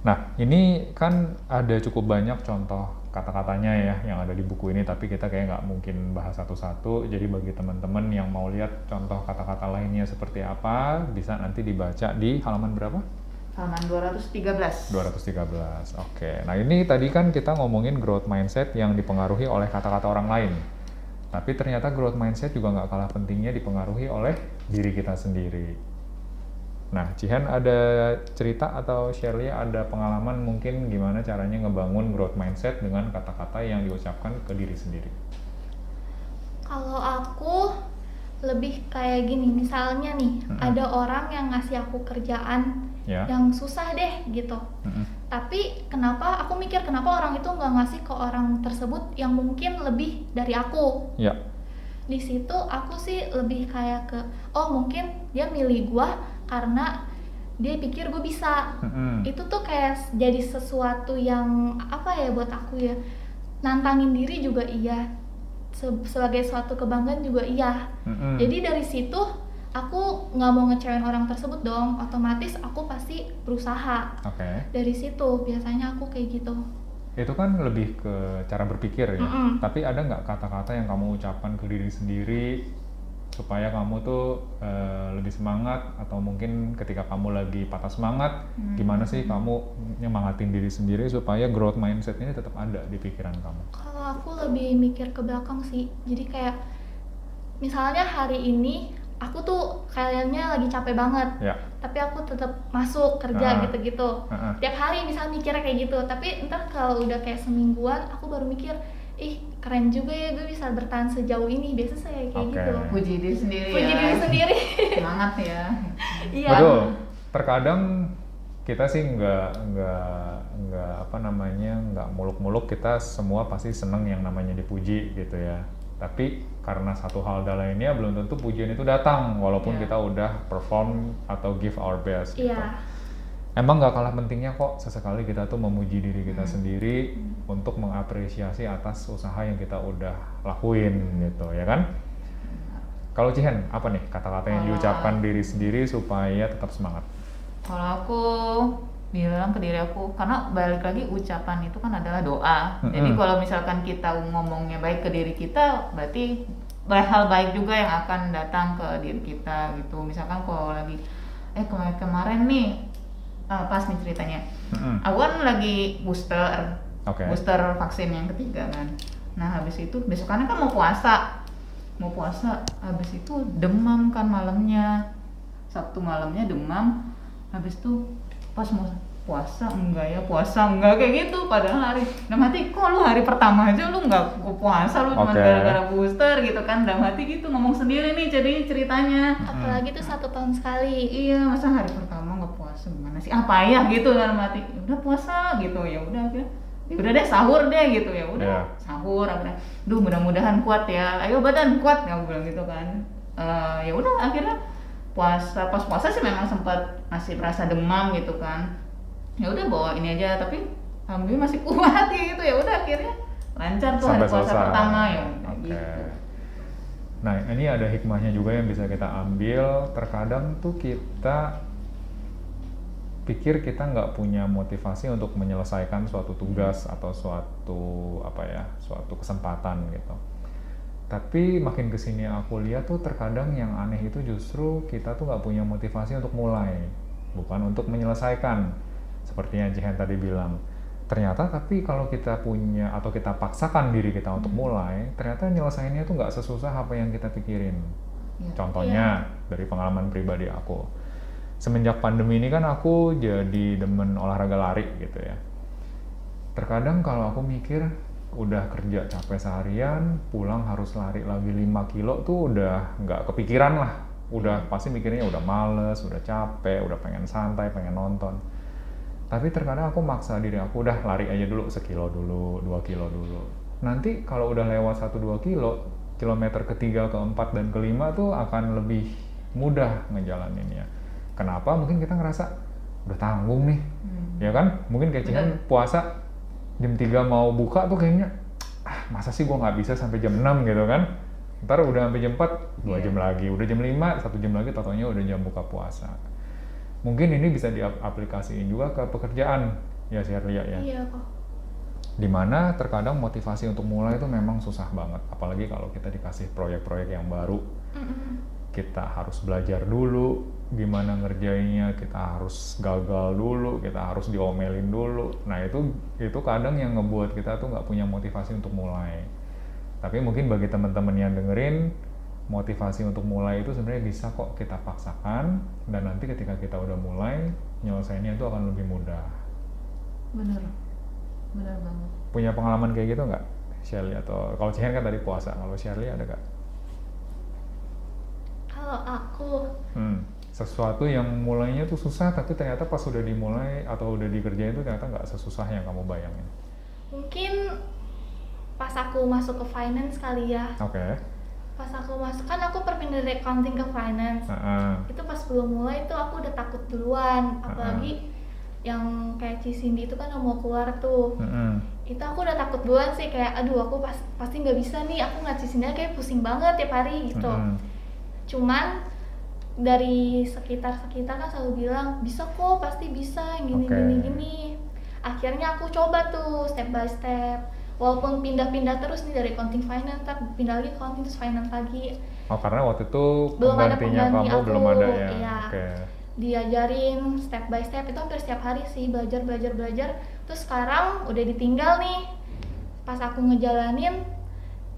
Nah, ini kan ada cukup banyak contoh kata-katanya ya yang ada di buku ini, tapi kita kayak nggak mungkin bahas satu-satu. Jadi bagi teman-teman yang mau lihat contoh kata-kata lainnya seperti apa, bisa nanti dibaca di halaman berapa? Halaman 213. 213. Oke. Nah, ini tadi kan kita ngomongin growth mindset yang dipengaruhi oleh kata-kata orang lain. Tapi ternyata growth mindset juga nggak kalah pentingnya dipengaruhi oleh diri kita sendiri. Nah, Cihan ada cerita atau Shirley ada pengalaman mungkin gimana caranya ngebangun growth mindset dengan kata-kata yang diucapkan ke diri sendiri? Kalau aku lebih kayak gini, misalnya nih Mm-mm. ada orang yang ngasih aku kerjaan Ya. yang susah deh gitu. Mm-mm. Tapi kenapa aku mikir kenapa orang itu nggak ngasih ke orang tersebut yang mungkin lebih dari aku? Ya. Di situ aku sih lebih kayak ke oh mungkin dia milih gua karena dia pikir gue bisa. Mm-mm. Itu tuh kayak jadi sesuatu yang apa ya buat aku ya nantangin diri juga iya. Se- sebagai suatu kebanggaan juga iya. Mm-mm. Jadi dari situ aku nggak mau ngecewain orang tersebut dong. Otomatis aku pasti berusaha. Oke. Dari situ biasanya aku kayak gitu. Itu kan lebih ke cara berpikir ya. Mm-mm. Tapi ada nggak kata-kata yang kamu ucapkan ke diri sendiri supaya kamu tuh eh, lebih semangat atau mungkin ketika kamu lagi patah semangat, Hmm. gimana sih kamu nyemangatin diri sendiri supaya growth mindset ini tetap ada di pikiran kamu? Kalau aku lebih mikir ke belakang sih. Jadi kayak misalnya hari ini aku tuh kayaknya lagi capek banget, Ya. tapi aku tetap masuk kerja gitu-gitu. Heeh. Tiap hari misalnya mikirnya kayak gitu, tapi ntar kalau udah kayak semingguan aku baru mikir, ih keren juga ya gue bisa bertahan sejauh ini. Biasa saya kayak Oke. gitu. Puji diri sendiri Puji ya. diri sendiri. Semangat ya. Iya. Betul. Terkadang kita sih nggak nggak nggak apa namanya nggak muluk-muluk kita semua pasti seneng yang namanya dipuji gitu ya. Tapi karena satu hal dan lainnya belum tentu pujian itu datang walaupun Iya. kita udah perform atau give our best. gitu. Iya. Emang nggak kalah pentingnya kok sesekali kita tuh memuji diri kita Hmm. sendiri untuk mengapresiasi atas usaha yang kita udah lakuin gitu ya kan? Kalau Cihen, apa nih kata-kata yang diucapkan diri sendiri supaya tetap semangat? Kalau aku bilang ke diri aku, karena balik lagi ucapan itu kan adalah doa. Jadi Mm-mm. kalau misalkan kita ngomongnya baik ke diri kita, berarti hal baik juga yang akan datang ke diri kita gitu. Misalkan kalau lagi, eh kemarin kemarin nih, ah, pas nih ceritanya, Mm-mm. aku kan lagi booster, Oke. booster vaksin yang ketiga kan. Nah habis itu besokannya kan mau puasa, mau puasa, habis itu demam kan malamnya, Sabtu malamnya demam, habis itu pas mau puasa enggak ya puasa enggak kayak gitu padahal hari dalam hati kok lu hari pertama aja lu enggak gua puasa lu cuma Oke. gara-gara booster gitu kan dalam hati gitu ngomong sendiri nih jadi ceritanya Apalagi tuh satu tahun sekali. iya masa hari pertama puasa gimana sih? Apa ya gitu dalam hati. "Ya udah puasa gitu. Ya udah akhirnya ya udah deh sahur deh gitu. Ya udah Iya. sahur akhirnya duh mudah-mudahan kuat ya. Ayo badan kuat ya bilang gitu kan. Eh, ya udah akhirnya puasa pas puasa sih memang sempat masih berasa demam gitu kan. Ya udah bawa ini aja. Tapi alhamdulillah masih kuat ya gitu. Ya udah akhirnya lancar tuh hari puasa pertama ya Oke. gitu. Nah, ini ada hikmahnya juga yang bisa kita ambil. Terkadang tuh kita pikir kita nggak punya motivasi untuk menyelesaikan suatu tugas atau suatu apa ya, suatu kesempatan gitu. Tapi makin ke sini aku lihat tuh terkadang yang aneh itu justru kita tuh nggak punya motivasi untuk mulai, bukan untuk menyelesaikan. Seperti yang Jihan tadi bilang, ternyata tapi kalau kita punya atau kita paksakan diri kita untuk mulai, ternyata nyelesainnya tuh nggak sesusah apa yang kita pikirin. Iya. Contohnya dari pengalaman pribadi aku, semenjak pandemi ini kan aku jadi demen olahraga lari gitu ya. Terkadang kalau aku mikir udah kerja capek seharian, pulang harus lari lagi 5 kilo tuh udah nggak kepikiran lah. Udah pasti mikirnya udah males, udah capek, udah pengen santai, pengen nonton. Tapi terkadang aku maksa diri aku udah lari aja dulu sekilo dulu, dua kilo dulu. Nanti kalau udah lewat 1-2 kilo, kilometer ketiga, keempat, dan kelima tuh akan lebih mudah ngejalaninnya Kenapa? Mungkin kita ngerasa udah tanggung nih, hmm. ya kan? Mungkin Cihan puasa jam 3 mau buka tuh kayaknya, ah masa sih gua nggak bisa sampai jam 6 gitu kan? Ntar udah sampai jam 4, dua yeah. jam lagi, udah jam 5, satu jam lagi totalnya udah jam buka puasa. Mungkin ini bisa diaplikasiin juga ke pekerjaan, ya sih Lia ya. Iya kok. Di mana terkadang motivasi untuk mulai itu memang susah banget, apalagi kalau kita dikasih proyek-proyek yang baru. Mm -hmm. Kita harus belajar dulu, gimana ngerjainnya kita harus gagal dulu kita harus diomelin dulu. Nah itu itu kadang yang ngebuat kita tuh nggak punya motivasi untuk mulai. Tapi mungkin bagi teman-teman yang dengerin motivasi untuk mulai itu sebenarnya bisa kok kita paksakan dan nanti ketika kita udah mulai nyelesainnya itu akan lebih mudah. Bener. Bener banget. Punya pengalaman kayak gitu nggak Shelly atau kalau Cihan kan tadi puasa kalau Shelly ada nggak? Kalau aku hmm sesuatu yang mulainya tuh susah tapi ternyata pas sudah dimulai atau udah dikerjain itu ternyata nggak sesusah yang kamu bayangin mungkin pas aku masuk ke finance kali ya oke okay. pas aku masuk kan aku perpindah dari accounting ke finance uh -uh. itu pas belum mulai itu aku udah takut duluan apalagi uh -uh. yang kayak Cindy itu kan mau keluar tuh uh -uh. itu aku udah takut duluan sih kayak aduh aku pas pasti nggak bisa nih aku nggak Cindy kayak pusing banget tiap hari gitu uh -uh. cuman dari sekitar-sekitar kan selalu bilang bisa kok pasti bisa gini okay. gini gini akhirnya aku coba tuh step by step walaupun pindah-pindah terus nih dari accounting finance tak pindah lagi accounting terus finance lagi oh karena waktu itu belum ada pengganti kamu aku, belum ada ya iya. Okay. diajarin step by step itu hampir setiap hari sih belajar belajar belajar terus sekarang udah ditinggal nih pas aku ngejalanin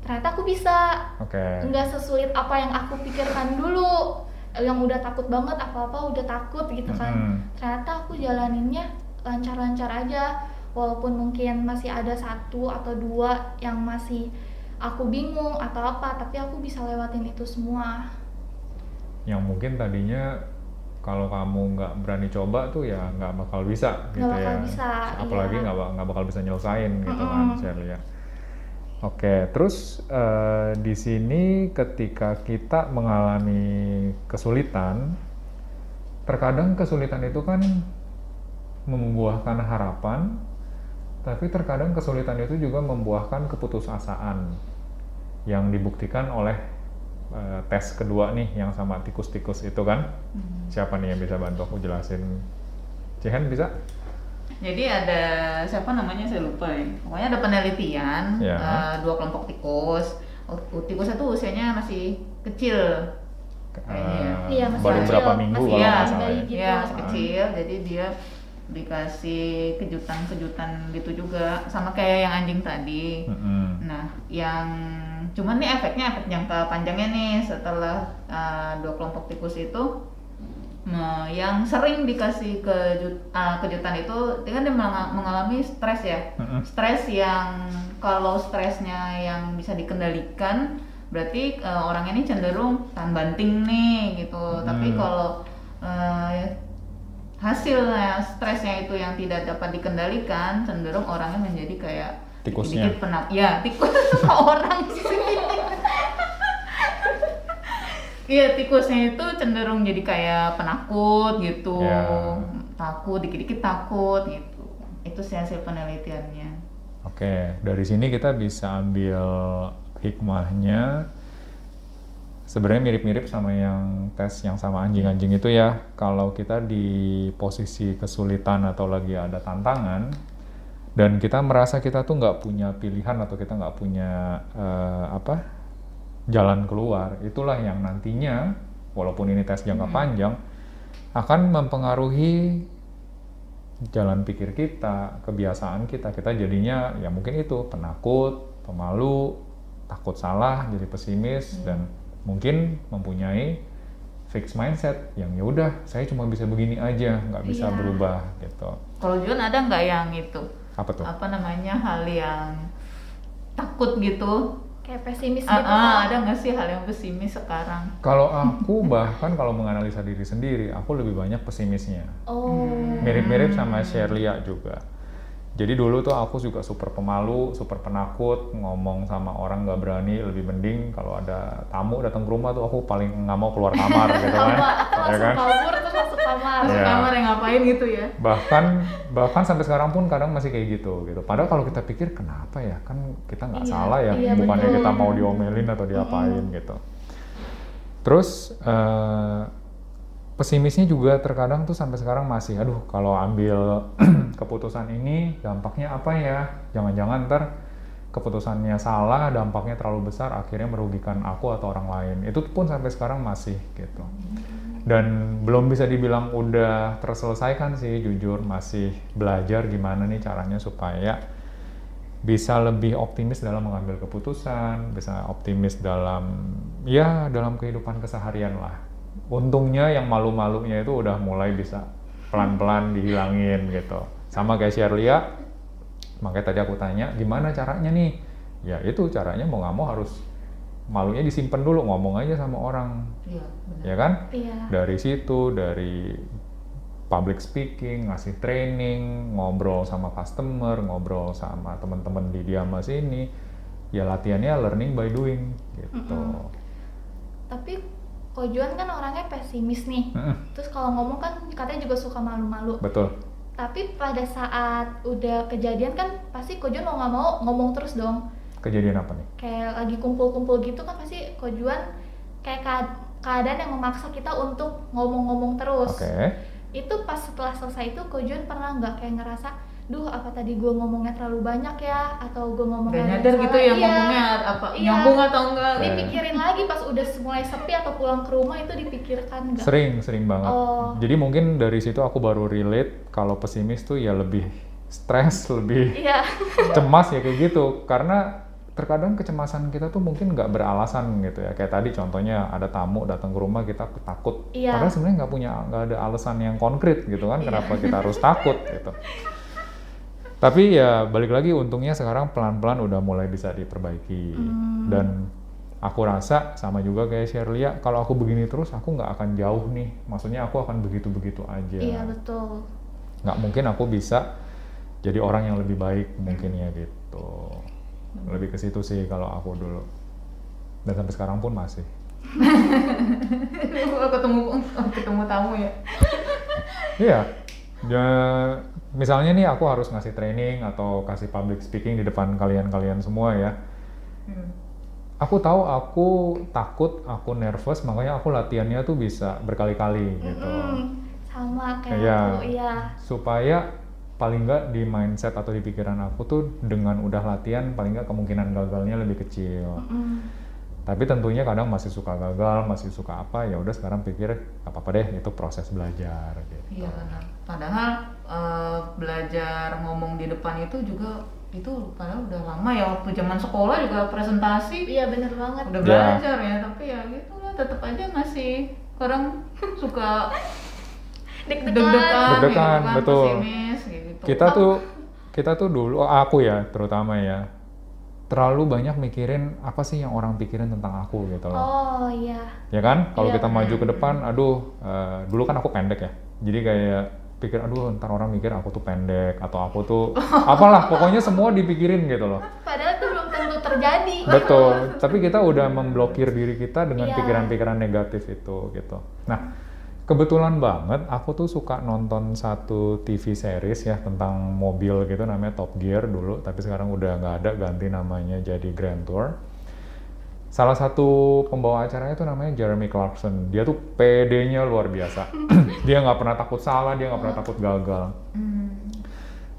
ternyata aku bisa okay. nggak sesulit apa yang aku pikirkan dulu yang udah takut banget apa-apa udah takut gitu kan mm-hmm. ternyata aku jalaninnya lancar-lancar aja walaupun mungkin masih ada satu atau dua yang masih aku bingung atau apa tapi aku bisa lewatin itu semua yang mungkin tadinya kalau kamu nggak berani coba tuh ya nggak bakal bisa gitu gak bakal ya bisa, apalagi nggak iya. nggak bakal bisa nyelesain gitu mm -hmm. kan saya lihat Oke, terus uh, di sini ketika kita mengalami kesulitan, terkadang kesulitan itu kan membuahkan harapan, tapi terkadang kesulitan itu juga membuahkan keputusasaan yang dibuktikan oleh uh, tes kedua nih yang sama tikus-tikus itu kan. Hmm. Siapa nih yang bisa bantu aku jelasin? Cihan bisa? Jadi ada siapa namanya saya lupa ya. Pokoknya ada penelitian yeah. Ya. uh, dua kelompok tikus. Tikus itu usianya masih kecil. Uh, iya, masih baru kecil. berapa minggu masih, kalau ya, nggak salah. Ya. Gitu. Ya, masih kecil. Jadi dia dikasih kejutan-kejutan gitu juga sama kayak yang anjing tadi. Mm -hmm. Nah, yang cuman nih efeknya efek jangka panjangnya nih setelah uh, dua kelompok tikus itu Nah, yang sering dikasih kejut, uh, kejutan itu kan dia mengalami stres ya. Stres yang kalau stresnya yang bisa dikendalikan berarti uh, orang ini cenderung tahan banting nih gitu. Uh-huh. Tapi kalau uh, hasilnya stresnya itu yang tidak dapat dikendalikan cenderung orangnya menjadi kayak tikusnya. dikit penak. Ya, tikus orang sih. Iya tikusnya itu cenderung jadi kayak penakut gitu, yeah. takut dikit-dikit takut gitu. Itu sih hasil penelitiannya. Oke, dari sini kita bisa ambil hikmahnya. Sebenarnya mirip-mirip sama yang tes yang sama anjing-anjing itu ya. Kalau kita di posisi kesulitan atau lagi ada tantangan, dan kita merasa kita tuh nggak punya pilihan atau kita nggak punya uh, apa jalan keluar itulah yang nantinya walaupun ini tes jangka hmm. panjang akan mempengaruhi jalan pikir kita, kebiasaan kita. Kita jadinya ya mungkin itu penakut, pemalu, takut salah, jadi pesimis hmm. dan mungkin mempunyai fix mindset yang ya udah saya cuma bisa begini aja nggak bisa Iya. berubah gitu Kalau Juan ada nggak yang itu apa tuh apa namanya hal yang takut gitu? Kayak pesimis gitu ah, Kak. ada nggak sih hal yang pesimis sekarang? kalau aku bahkan kalau menganalisa diri sendiri aku lebih banyak pesimisnya oh mirip-mirip sama Sherlia juga jadi dulu tuh aku juga super pemalu, super penakut, ngomong sama orang nggak berani, lebih mending kalau ada tamu datang ke rumah tuh aku paling nggak mau keluar kamar gitu kan, ya kan? kabur terus masuk kamar Masuk Iya. kamar yang ngapain gitu ya? Bahkan bahkan sampai sekarang pun kadang masih kayak gitu gitu. Padahal kalau kita pikir kenapa ya kan kita nggak Iya, salah ya, iya, bukannya betul. kita mau diomelin atau diapain gitu. Terus eh, pesimisnya juga terkadang tuh sampai sekarang masih, aduh kalau ambil keputusan ini dampaknya apa ya? Jangan-jangan ntar keputusannya salah, dampaknya terlalu besar, akhirnya merugikan aku atau orang lain. Itu pun sampai sekarang masih gitu. Dan belum bisa dibilang udah terselesaikan sih, jujur masih belajar gimana nih caranya supaya bisa lebih optimis dalam mengambil keputusan, bisa optimis dalam ya dalam kehidupan keseharian lah. Untungnya yang malu-malunya itu udah mulai bisa pelan-pelan dihilangin gitu. Sama kayak Sherlia, makanya tadi aku tanya gimana caranya nih? Ya itu caranya mau nggak mau harus malunya disimpan dulu, ngomong aja sama orang, Iya, benar. ya kan? iya Dari situ, dari public speaking, ngasih training, ngobrol sama customer, ngobrol sama teman-teman di Diamas ini, ya latihannya learning by doing gitu. Mm-mm. tapi Juan kan orangnya pesimis nih Mm-mm, terus kalau ngomong kan katanya juga suka malu-malu betul. tapi pada saat udah kejadian kan pasti Ko Juan mau nggak mau ngomong terus dong Kejadian apa nih? kayak lagi kumpul-kumpul gitu kan pasti Ko Juan kayak kead- keadaan yang memaksa kita untuk ngomong-ngomong terus Oke. itu pas setelah selesai itu Ko Juan pernah nggak kayak ngerasa duh apa tadi gue ngomongnya terlalu banyak ya atau gue ngomongnya Gak nyadar gitu salah?" ya Iya. ngomongnya apa Iya. nyambung atau enggak? Dipikirin lagi pas udah mulai sepi atau pulang ke rumah itu dipikirkan nggak Sering, sering banget. Oh. Jadi mungkin dari situ aku baru relate kalau pesimis tuh ya lebih stres, lebih iya cemas ya kayak gitu. Karena terkadang kecemasan kita tuh mungkin nggak beralasan gitu ya. Kayak tadi contohnya ada tamu datang ke rumah kita takut. Iya. Padahal sebenarnya nggak punya nggak ada alasan yang konkret gitu kan. Iya. Kenapa kita harus takut gitu. Tapi ya balik lagi untungnya sekarang pelan-pelan udah mulai bisa diperbaiki. Hmm. Dan aku rasa sama juga kayak Sherlia, kalau aku begini terus aku nggak akan jauh nih. Maksudnya aku akan begitu-begitu aja. iya betul Nggak mungkin aku bisa jadi orang yang lebih baik mungkinnya gitu. Lebih ke situ sih kalau aku dulu. Dan sampai sekarang pun masih. ketemu ketemu tamu ya. Iya. Ya, misalnya nih aku harus ngasih training atau kasih public speaking di depan kalian-kalian semua ya. Hmm. Aku tahu aku takut, aku nervous, makanya aku latihannya tuh bisa berkali-kali gitu. Mm-mm. sama kayak Iya. aku iya Supaya paling nggak di mindset atau di pikiran aku tuh dengan udah latihan paling nggak kemungkinan gagalnya lebih kecil. Mm-mm. Tapi tentunya kadang masih suka gagal, masih suka apa ya udah sekarang pikir "Nggak apa-apa deh itu proses belajar gitu. Iya benar. Padahal eh, belajar ngomong di depan itu juga itu padahal udah lama ya waktu zaman sekolah juga presentasi iya bener banget udah Ya. belajar ya tapi ya gitu lah tetap aja masih kadang suka deg-degan deg-degan Deg-degan, gitu kan, betul. pesimis gitu. Kita tuh kita tuh dulu oh, aku ya terutama ya terlalu banyak mikirin apa sih yang orang pikirin tentang aku gitu loh. oh iya Ya kan? Kalau Iya, kita maju ke depan, aduh, eh, dulu kan aku pendek ya. Jadi kayak pikir, aduh, ntar orang mikir aku tuh pendek atau aku tuh apalah, pokoknya semua dipikirin gitu loh. padahal itu belum tentu terjadi Betul. Tapi kita udah memblokir diri kita dengan Iya. pikiran-pikiran negatif itu gitu. Nah, kebetulan banget aku tuh suka nonton satu TV series ya tentang mobil gitu namanya Top Gear dulu, tapi sekarang udah nggak ada, ganti namanya jadi Grand Tour. Salah satu pembawa acaranya tuh namanya Jeremy Clarkson. Dia tuh PD-nya luar biasa. dia nggak pernah takut salah, dia nggak pernah takut gagal. Hmm.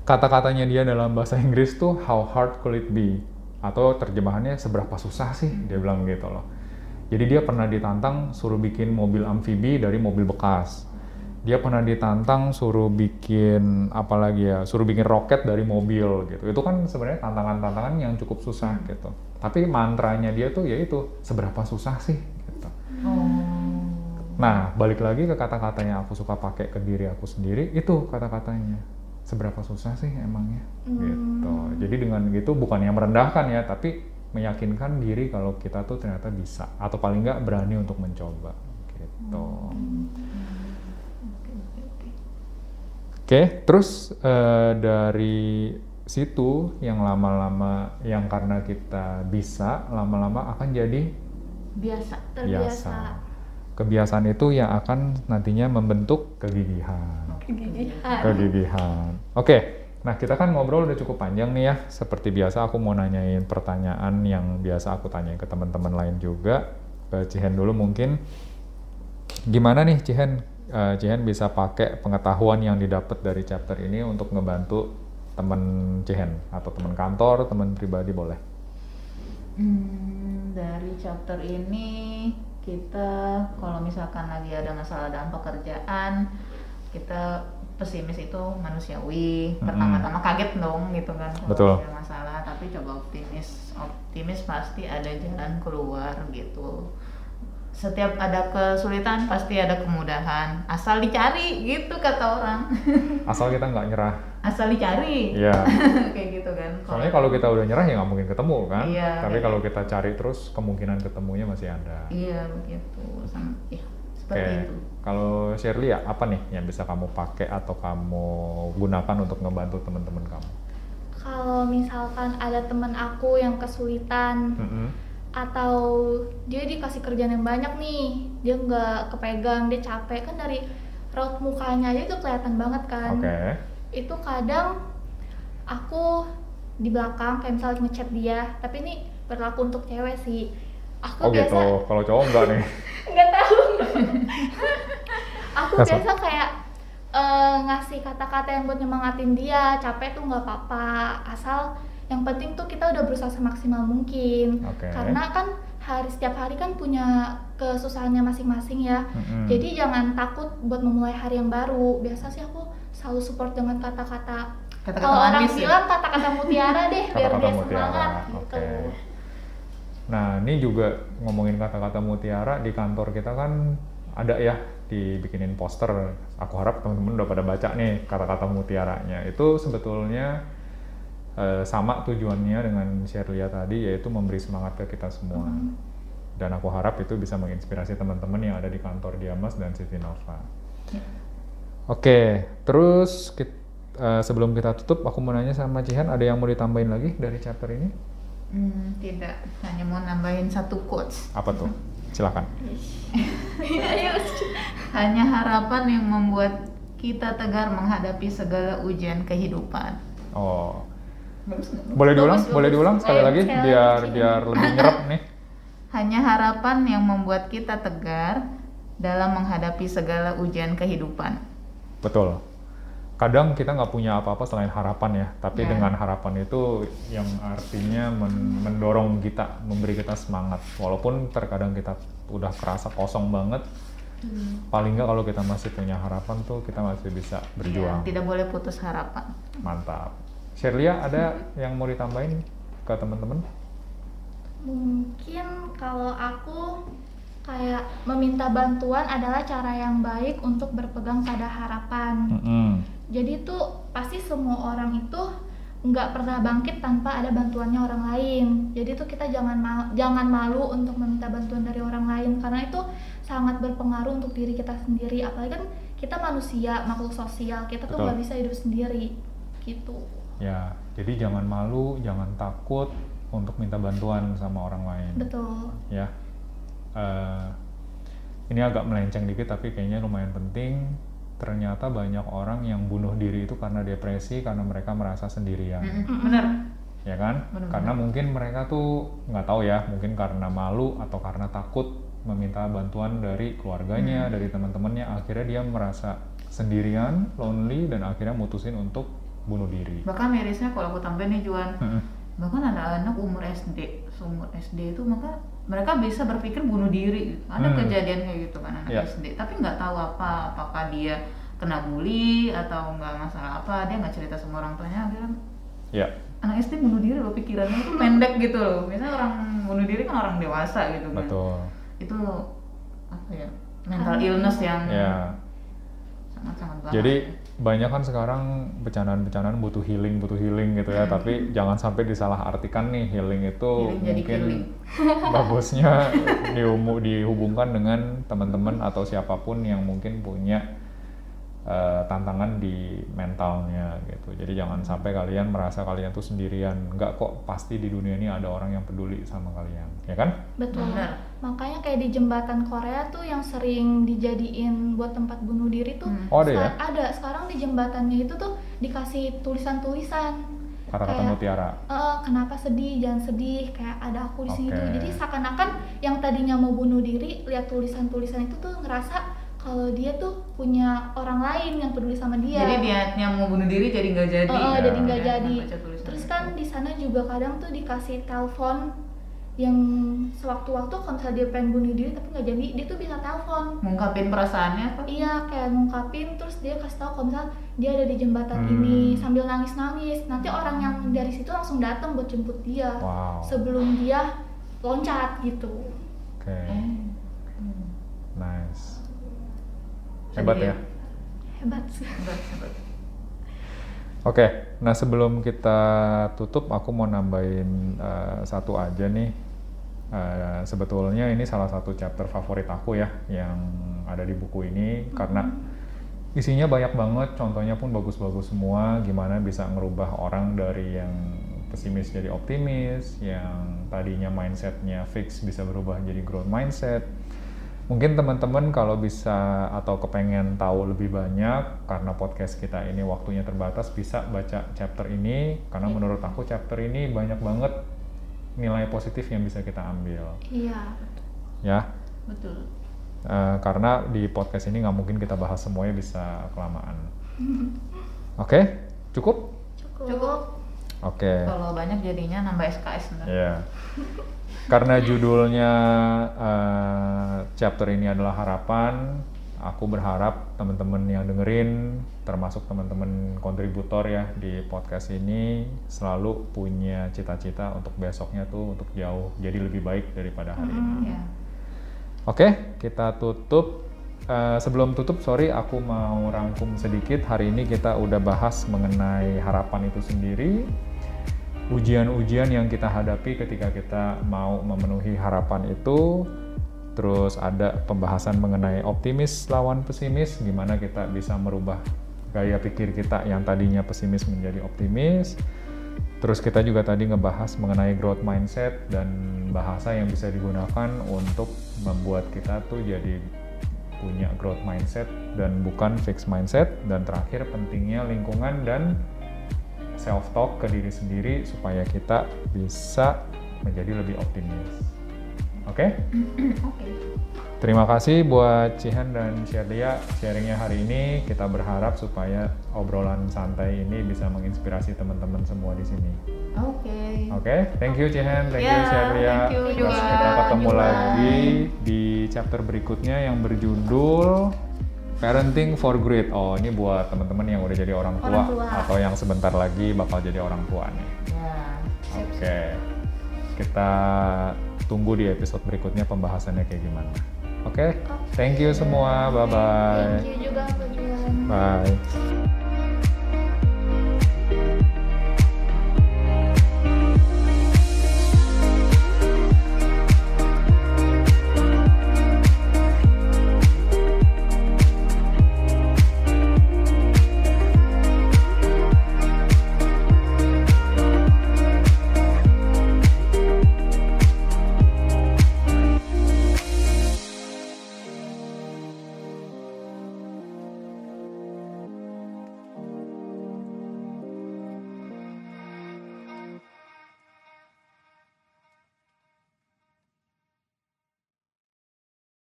kata-katanya dia dalam bahasa Inggris tuh how hard could it be? Atau terjemahannya seberapa susah sih? Dia bilang gitu loh. Jadi dia pernah ditantang suruh bikin mobil amfibi dari mobil bekas. Dia pernah ditantang suruh bikin apa lagi ya suruh bikin roket dari mobil gitu. Itu kan sebenarnya tantangan-tantangan yang cukup susah gitu tapi mantranya dia tuh yaitu seberapa susah sih gitu Oh. Nah, balik lagi ke kata-kata yang aku suka pakai ke diri aku sendiri, itu kata-katanya. Seberapa susah sih emangnya? Hmm. Gitu. Jadi dengan gitu bukan yang merendahkan ya, tapi meyakinkan diri kalau kita tuh ternyata bisa atau paling nggak berani untuk mencoba. Gitu. Oke, oke. Oke, terus eh, dari situ yang lama-lama yang karena kita bisa lama-lama akan jadi Biasa. Terbiasa. biasa. Kebiasaan itu yang akan nantinya membentuk kegigihan. Kegigihan. Kegigihan. Oke, nah kita kan ngobrol udah cukup panjang nih ya. Seperti biasa aku mau nanyain pertanyaan yang biasa aku tanyain ke teman-teman lain juga. Ke Cihen dulu mungkin. Gimana nih Cihen? Eh, Cihen bisa pakai pengetahuan yang didapat dari chapter ini untuk ngebantu teman Cihen atau teman kantor, teman pribadi boleh. Hmm, dari chapter ini kita kalau misalkan lagi ada masalah dalam pekerjaan kita pesimis itu manusiawi Mm-mm. pertama-tama kaget dong gitu kan kalau Betul. ada masalah tapi coba optimis optimis pasti ada jalan keluar gitu setiap ada kesulitan pasti ada kemudahan asal dicari gitu kata orang Asal kita nggak nyerah. Asal dicari Iya. kayak gitu kan Soalnya kalau kita udah nyerah ya nggak mungkin ketemu kan. Iya, Tapi kalau kita cari terus kemungkinan ketemunya masih ada. iya begitu sama ya seperti Oke, itu kalau Shirley ya apa nih yang bisa kamu pakai atau kamu gunakan untuk ngebantu teman-teman kamu? Kalau misalkan ada teman aku yang kesulitan Mm-mm. atau dia dikasih kerjaan yang banyak nih, dia nggak kepegang, dia capek kan dari raut mukanya aja itu kelihatan banget kan. Oke, Itu kadang aku di belakang kayak misalnya ngechat dia, tapi ini berlaku untuk cewek sih. Aku oh biasa gitu. Kalau cowok enggak nih. nggak tahu aku Kasar. biasa kayak eh, ngasih kata-kata yang buat nyemangatin dia capek tuh nggak apa-apa asal yang penting tuh kita udah berusaha semaksimal mungkin Oke. karena kan hari setiap hari kan punya kesusahannya masing-masing ya Mm-mm. jadi jangan takut buat memulai hari yang baru biasa sih aku selalu support dengan kata-kata kalau orang ya? bilang kata-kata mutiara deh biar dia mutiara, semangat gitu. Nah, ini juga ngomongin kata-kata mutiara di kantor kita kan ada ya dibikinin poster. Aku harap teman-teman udah pada baca nih kata-kata mutiaranya. Itu sebetulnya eh, sama tujuannya dengan Sherlia tadi yaitu memberi semangat ke kita semua. Dan aku harap itu bisa menginspirasi teman-teman yang ada di kantor Diamas dan City Nova. Ya. Oke, terus kit- eh, sebelum kita tutup, aku mau nanya sama Cihan, ada yang mau ditambahin lagi dari chapter ini? Hmm, tidak, hanya mau nambahin satu quotes. Apa tuh? Silakan. Hanya harapan yang membuat kita tegar menghadapi segala ujian kehidupan. Oh? Boleh diulang? Bagus, boleh bagus. diulang sekali lagi biar lagi. biar lebih nyerap nih. Hanya harapan yang membuat kita tegar dalam menghadapi segala ujian kehidupan. Betul. Kadang kita nggak punya apa-apa selain harapan ya, tapi Ya. dengan harapan itu yang artinya men- mendorong kita, memberi kita semangat. Walaupun terkadang kita udah kerasa kosong banget, paling nggak kalau kita masih punya harapan tuh kita masih bisa berjuang. Ya, tidak boleh putus harapan. Mantap. Sherlia ada yang mau ditambahin ke teman-teman? Mungkin kalau aku kayak meminta bantuan adalah cara yang baik untuk berpegang pada harapan. Mm-mm. Jadi tuh pasti semua orang itu nggak pernah bangkit tanpa ada bantuannya orang lain. Jadi tuh kita jangan ma- jangan malu untuk meminta bantuan dari orang lain karena itu sangat berpengaruh untuk diri kita sendiri. Apalagi kan kita manusia makhluk sosial, kita tuh nggak bisa hidup sendiri gitu. Ya, jadi jangan malu, jangan takut untuk minta bantuan sama orang lain. Betul. Ya, Eh, ini agak melenceng dikit tapi kayaknya lumayan penting. Ternyata banyak orang yang bunuh diri itu karena depresi, karena mereka merasa sendirian, Bener. ya kan? Benar-benar. Karena mungkin mereka tuh nggak tahu ya, mungkin karena malu atau karena takut meminta bantuan dari keluarganya, dari teman-temannya, akhirnya dia merasa sendirian, lonely, dan akhirnya mutusin untuk bunuh diri. Bahkan mirisnya kalau aku tambahin nih Juan, Mm-mm. bahkan ada anak umur SD, seumur SD itu maka mereka bisa berpikir bunuh diri. gitu. Ada Hmm. kejadian kayak gitu kan anak Ya. SD, tapi nggak tahu apa, apakah dia kena bully atau nggak masalah apa, dia nggak cerita sama orang tuanya, akhirnya Ya, anak SD bunuh diri loh pikirannya itu pendek gitu loh. Biasanya orang bunuh diri kan orang dewasa gitu kan. betul. Itu apa ya? mental illness yang Ya. sangat-sangat bahaya. Jadi banyak kan sekarang bercandaan-bercandaan butuh healing, butuh healing gitu ya. Tapi jangan sampai disalahartikan nih healing itu Healing mungkin bagusnya diumu- dihubungkan dengan teman-teman atau siapa pun yang mungkin punya eh, tantangan di mentalnya gitu. Jadi jangan sampai kalian merasa kalian tuh sendirian. Enggak kok, pasti di dunia ini ada orang yang peduli sama kalian, ya kan? Betul. Benar. Makanya kayak di jembatan Korea tuh yang sering dijadiin buat tempat bunuh diri tuh Hmm. Oh, ada ya? ada. Sekarang di jembatannya itu tuh dikasih tulisan-tulisan. Kata-kata Kayak, mutiara. "Eh, kenapa sedih? Jangan sedih. Kayak ada aku di sini Oke. tuh. Jadi seakan-akan yang tadinya mau bunuh diri lihat tulisan-tulisan itu tuh ngerasa kalau dia tuh punya orang lain yang peduli sama dia. Jadi niatnya mau bunuh diri jadi nggak jadi. Eh, Ya. jadi nggak Ya, jadi. Terus kan di sana juga kadang tuh dikasih telepon yang sewaktu-waktu kalau misalnya dia pengen bunuh diri tapi nggak jadi, dia tuh bisa telepon. ngungkapin perasaannya apa? Iya, kayak ngungkapin terus dia kasih tahu kalau misalnya dia ada di jembatan Hmm. ini sambil nangis-nangis. Nanti orang yang dari situ langsung datang buat jemput dia Wow. sebelum dia loncat gitu. Oke. Hmm. Nice. Jadi Hebat dia- ya. Hebat sih. Hebat, hebat. Oke, nah sebelum kita tutup, aku mau nambahin eh, satu aja nih. Eh, sebetulnya ini salah satu chapter favorit aku ya, yang ada di buku ini karena isinya banyak banget, contohnya pun bagus-bagus semua. Gimana bisa ngerubah orang dari yang pesimis jadi optimis, yang tadinya mindsetnya fix bisa berubah jadi growth mindset. Mungkin teman-teman kalau bisa atau kepengen tahu lebih banyak karena podcast kita ini waktunya terbatas bisa baca chapter ini karena menurut aku chapter ini banyak banget nilai positif yang bisa kita ambil Iya. ya Betul. Eh, karena di podcast ini nggak mungkin kita bahas semuanya bisa kelamaan oke cukup Cukup. Cukup. oke Kalau banyak jadinya nambah SKS ntar. Karena judulnya eh, chapter ini adalah harapan, aku berharap teman-teman yang dengerin, termasuk teman-teman kontributor ya di podcast ini, selalu punya cita-cita untuk besoknya tuh untuk jauh jadi lebih baik daripada hari ini. Ya. Oke, kita tutup. Eh, sebelum tutup, sorry, aku mau rangkum sedikit. Hari ini kita udah bahas mengenai harapan itu sendiri, ujian-ujian yang kita hadapi ketika kita mau memenuhi harapan itu. Terus ada pembahasan mengenai optimis lawan pesimis, gimana kita bisa merubah gaya pikir kita yang tadinya pesimis menjadi optimis. Terus kita juga tadi ngebahas mengenai growth mindset dan bahasa yang bisa digunakan untuk membuat kita tuh jadi punya growth mindset dan bukan fixed mindset. Dan terakhir pentingnya lingkungan dan self talk ke diri sendiri supaya kita bisa menjadi lebih optimis. Oke? Oke. Terima kasih buat Cihan dan Sherlia sharingnya hari ini. Kita berharap supaya obrolan santai ini bisa menginspirasi teman-teman semua di sini. Oke. Oke, thank you Cihan, thank you Ya, Sherlia. thank you Terus kita ketemu Juga. lagi di chapter berikutnya yang berjudul Parenting for Great. Oh, ini buat teman-teman yang udah jadi orang tua, Orang tua. atau yang sebentar lagi bakal jadi orang tua nih. Ya. Oke, kita tunggu di episode berikutnya pembahasannya kayak gimana. Oke, thank you semua, bye bye. Thank you juga. Bye.